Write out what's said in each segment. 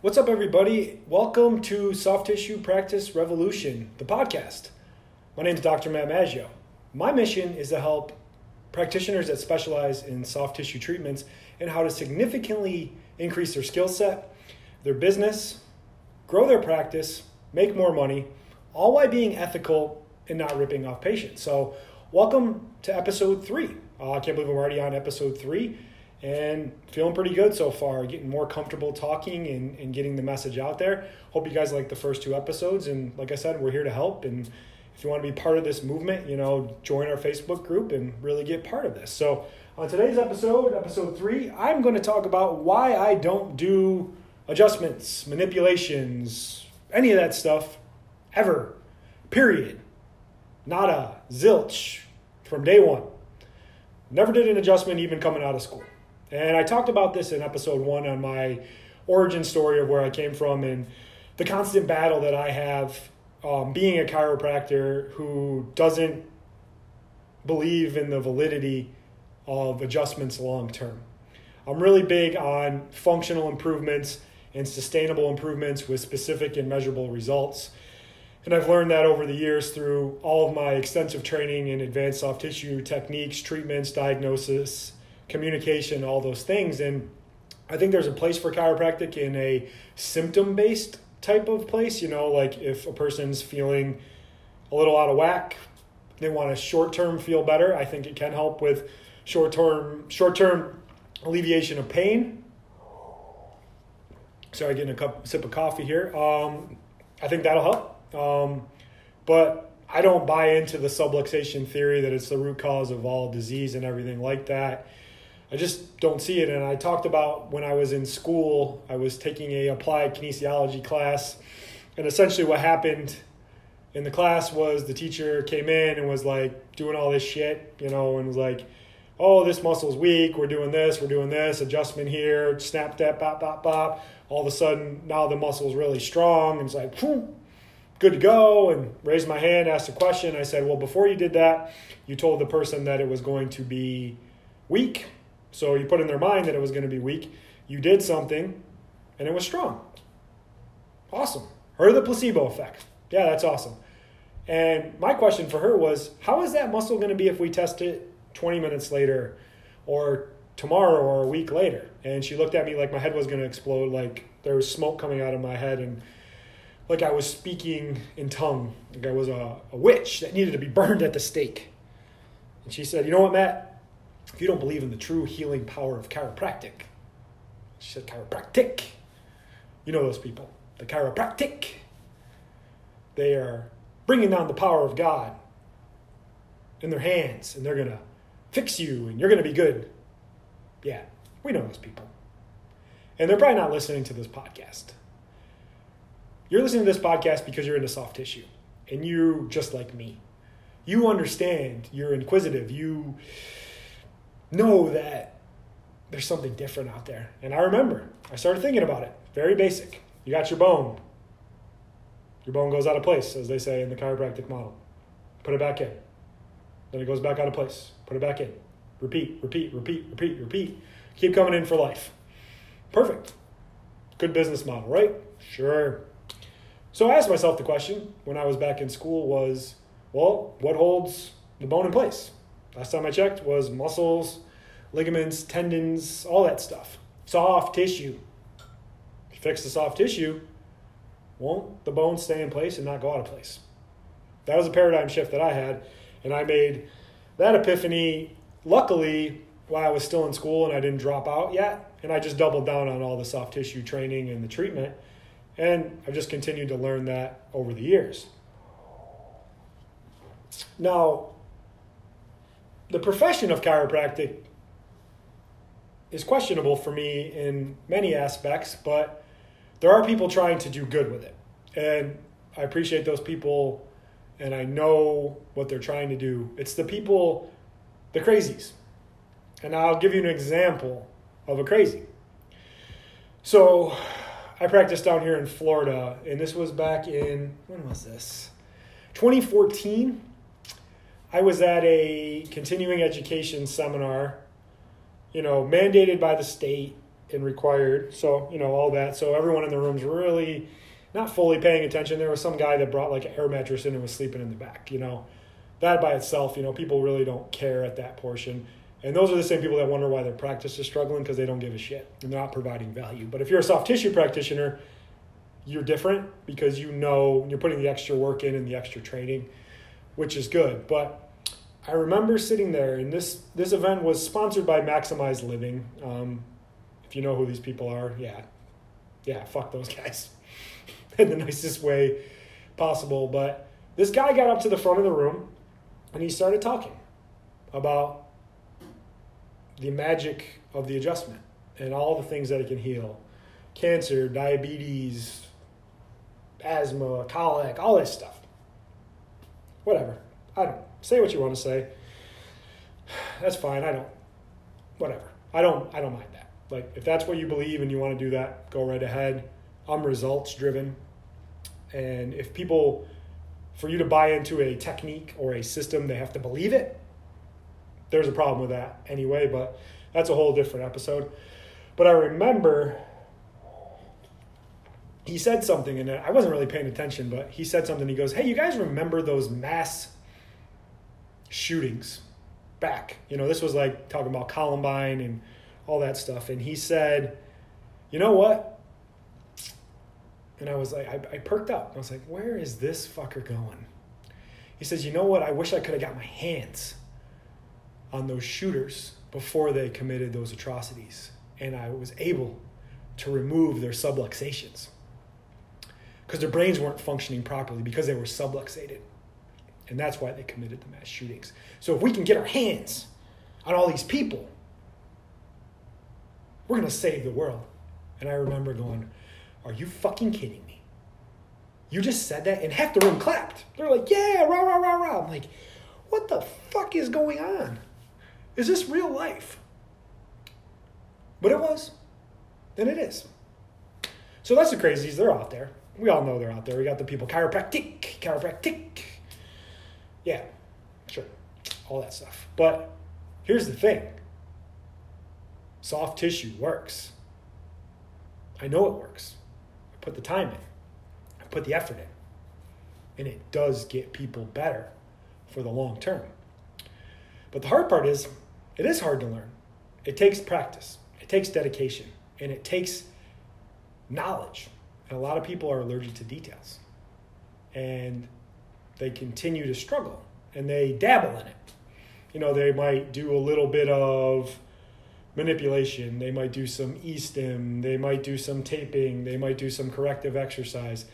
What's up, everybody? Welcome to Soft Tissue Practice Revolution, the podcast. My name is Dr. Matt Maggio. My mission is to help practitioners that specialize in soft tissue treatments and how to significantly increase their skill set, their business, grow their practice, make more money, all while being ethical and not ripping off patients. So, welcome to episode three. Uh, I can't believe I'm already on episode three and feeling pretty good so far getting more comfortable talking and, and getting the message out there. Hope you guys like the first two episodes and like i said we're here to help and if you want to be part of this movement you know join our facebook group and really get part of this. So on today's episode episode three i'm going to talk about why i don't do adjustments manipulations any of that stuff ever period. Nada zilch from day one. Never did an adjustment even coming out of school and I talked about this in episode one on my origin story of where I came from and the constant battle that I have um, being a chiropractor who doesn't believe in the validity of adjustments long term. I'm really big on functional improvements and sustainable improvements with specific and measurable results. And I've learned that over the years through all of my extensive training in advanced soft tissue techniques, treatments, diagnosis, communication, all those things. And I think there's a place for chiropractic in a symptom based type of place. You know, like if a person's feeling a little out of whack, they want a short term feel better. I think it can help with short term short term alleviation of pain. Sorry, getting a cup sip of coffee here. Um, I think that'll help. Um, but I don't buy into the subluxation theory that it's the root cause of all disease and everything like that. I just don't see it. And I talked about when I was in school, I was taking a applied kinesiology class, and essentially what happened in the class was the teacher came in and was like doing all this shit, you know, and was like, "Oh, this muscle's weak. We're doing this. We're doing this. Adjustment here. Snap that. Bop bop bop." All of a sudden, now the muscle's really strong, and it's like, good to go. And raised my hand, asked a question. I said, "Well, before you did that, you told the person that it was going to be weak." So you put in their mind that it was going to be weak. You did something, and it was strong. Awesome. Heard of the placebo effect. Yeah, that's awesome. And my question for her was, how is that muscle going to be if we test it 20 minutes later or tomorrow or a week later? And she looked at me like my head was going to explode, like there was smoke coming out of my head and like I was speaking in tongue, like I was a, a witch that needed to be burned at the stake. And she said, You know what, Matt? If you don't believe in the true healing power of chiropractic, she said chiropractic. You know those people, the chiropractic. They are bringing down the power of God in their hands, and they're going to fix you, and you're going to be good. Yeah, we know those people. And they're probably not listening to this podcast. You're listening to this podcast because you're into soft tissue, and you just like me. You understand, you're inquisitive, you know that there's something different out there. And I remember, I started thinking about it. Very basic. You got your bone. Your bone goes out of place, as they say in the chiropractic model. Put it back in. Then it goes back out of place. Put it back in. Repeat, repeat, repeat, repeat, repeat. Keep coming in for life. Perfect. Good business model, right? Sure. So I asked myself the question when I was back in school was, well, what holds the bone in place? Last time I checked was muscles, ligaments, tendons, all that stuff. Soft tissue. If you fix the soft tissue, won't the bone stay in place and not go out of place? That was a paradigm shift that I had, and I made that epiphany luckily while I was still in school and I didn't drop out yet. And I just doubled down on all the soft tissue training and the treatment. And I've just continued to learn that over the years. Now, the profession of chiropractic is questionable for me in many aspects, but there are people trying to do good with it. And I appreciate those people and I know what they're trying to do. It's the people, the crazies. And I'll give you an example of a crazy. So I practiced down here in Florida, and this was back in, when was this? 2014. I was at a continuing education seminar, you know, mandated by the state, and required. So, you know, all that. So everyone in the room's really not fully paying attention. There was some guy that brought like an air mattress in and was sleeping in the back, you know. That by itself, you know, people really don't care at that portion. And those are the same people that wonder why their practice is struggling because they don't give a shit and they're not providing value. But if you're a soft tissue practitioner, you're different because you know you're putting the extra work in and the extra training, which is good. But I remember sitting there, and this this event was sponsored by Maximize Living. Um, if you know who these people are, yeah, yeah, fuck those guys in the nicest way possible. But this guy got up to the front of the room and he started talking about the magic of the adjustment and all the things that it can heal cancer, diabetes, asthma, colic, all this stuff. Whatever. I don't say what you want to say. That's fine. I don't. Whatever. I don't. I don't mind that. Like if that's what you believe and you want to do that, go right ahead. I'm results driven, and if people, for you to buy into a technique or a system, they have to believe it there's a problem with that anyway, but that's a whole different episode. But I remember he said something, and I wasn't really paying attention, but he said something. He goes, Hey, you guys remember those mass shootings back? You know, this was like talking about Columbine and all that stuff. And he said, You know what? And I was like, I, I perked up. I was like, Where is this fucker going? He says, You know what? I wish I could have got my hands on those shooters before they committed those atrocities. And I was able to remove their subluxations because their brains weren't functioning properly because they were subluxated. And that's why they committed the mass shootings. So if we can get our hands on all these people, we're going to save the world. And I remember going, Are you fucking kidding me? You just said that, and half the room clapped. They're like, Yeah, rah, rah, rah, rah. I'm like, What the fuck is going on? Is this real life? But it was. And it is. So that's the crazies. They're out there. We all know they're out there. We got the people chiropractic, chiropractic. Yeah, sure. All that stuff. But here's the thing soft tissue works. I know it works. I put the time in, I put the effort in. And it does get people better for the long term. But the hard part is, it is hard to learn. It takes practice, it takes dedication, and it takes knowledge. And a lot of people are allergic to details. And they continue to struggle and they dabble in it. You know, they might do a little bit of manipulation, they might do some e-stim, they might do some taping, they might do some corrective exercise.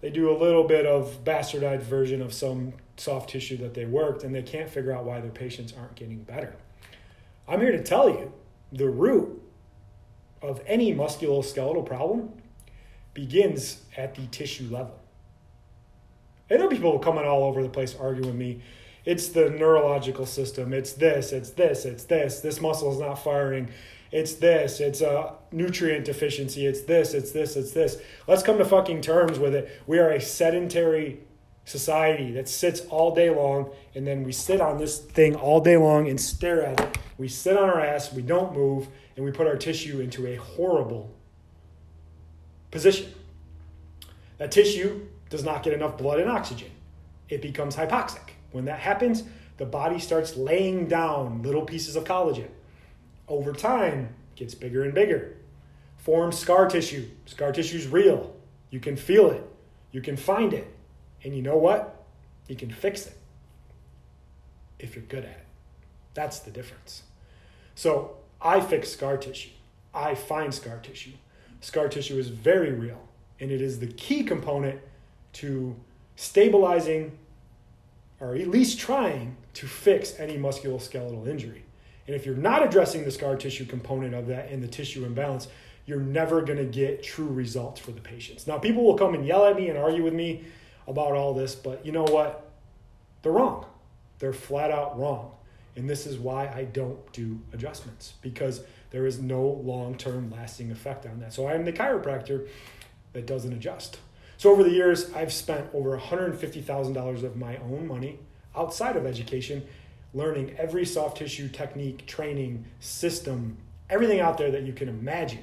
They do a little bit of bastardized version of some soft tissue that they worked and they can't figure out why their patients aren't getting better. I'm here to tell you the root of any musculoskeletal problem begins at the tissue level. I know people coming all over the place arguing with me. It's the neurological system. It's this, it's this, it's this. This muscle is not firing. It's this, it's a nutrient deficiency. It's this, it's this, it's this. Let's come to fucking terms with it. We are a sedentary society that sits all day long and then we sit on this thing all day long and stare at it. We sit on our ass, we don't move, and we put our tissue into a horrible position. That tissue does not get enough blood and oxygen. It becomes hypoxic. When that happens, the body starts laying down little pieces of collagen. Over time, gets bigger and bigger. Forms scar tissue. Scar tissue is real. You can feel it. You can find it and you know what? You can fix it if you're good at it. That's the difference. So I fix scar tissue. I find scar tissue. Scar tissue is very real, and it is the key component to stabilizing or at least trying to fix any musculoskeletal injury. And if you're not addressing the scar tissue component of that and the tissue imbalance, you're never going to get true results for the patients. Now, people will come and yell at me and argue with me about all this, but you know what? They're wrong. They're flat out wrong. And this is why I don't do adjustments because there is no long term lasting effect on that. So I am the chiropractor that doesn't adjust. So over the years, I've spent over $150,000 of my own money outside of education learning every soft tissue technique, training, system, everything out there that you can imagine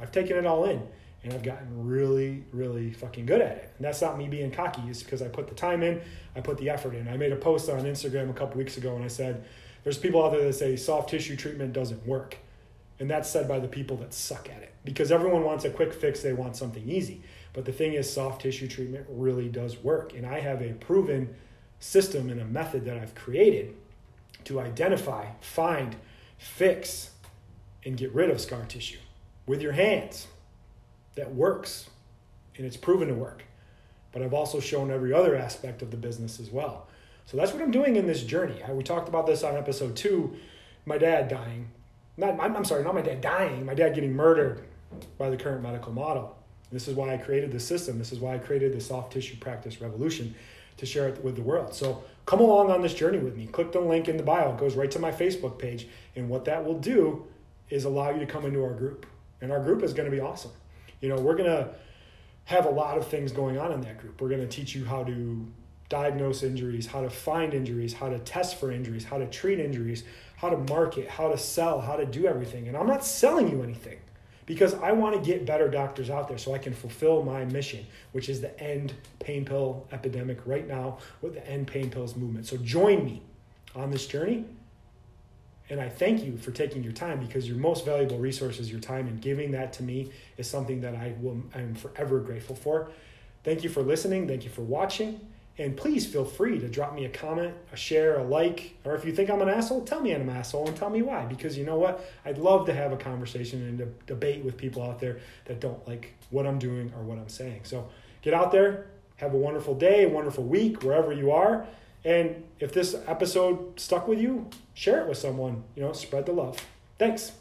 I've taken it all in and I've gotten really, really fucking good at it. And that's not me being cocky, it's because I put the time in, I put the effort in. I made a post on Instagram a couple weeks ago and I said, there's people out there that say soft tissue treatment doesn't work. And that's said by the people that suck at it because everyone wants a quick fix, they want something easy. But the thing is, soft tissue treatment really does work. And I have a proven system and a method that I've created to identify, find, fix, and get rid of scar tissue with your hands that works and it's proven to work. But I've also shown every other aspect of the business as well. So that's what I'm doing in this journey. we talked about this on episode two my dad dying. Not, I'm sorry, not my dad dying, my dad getting murdered by the current medical model. This is why I created the system. This is why I created the soft tissue practice revolution to share it with the world. So come along on this journey with me. Click the link in the bio, it goes right to my Facebook page. And what that will do is allow you to come into our group. And our group is going to be awesome. You know, we're going to have a lot of things going on in that group. We're going to teach you how to diagnose injuries, how to find injuries, how to test for injuries, how to treat injuries, how to market, how to sell, how to do everything. And I'm not selling you anything because I want to get better doctors out there so I can fulfill my mission, which is the end pain pill epidemic right now with the end pain pills movement. So join me on this journey and I thank you for taking your time because your most valuable resource is your time, and giving that to me is something that I will I'm forever grateful for. Thank you for listening. Thank you for watching. And please feel free to drop me a comment, a share, a like, or if you think I'm an asshole, tell me I'm an asshole and tell me why. Because you know what? I'd love to have a conversation and a debate with people out there that don't like what I'm doing or what I'm saying. So get out there, have a wonderful day, a wonderful week, wherever you are. And if this episode stuck with you, share it with someone. You know, spread the love. Thanks.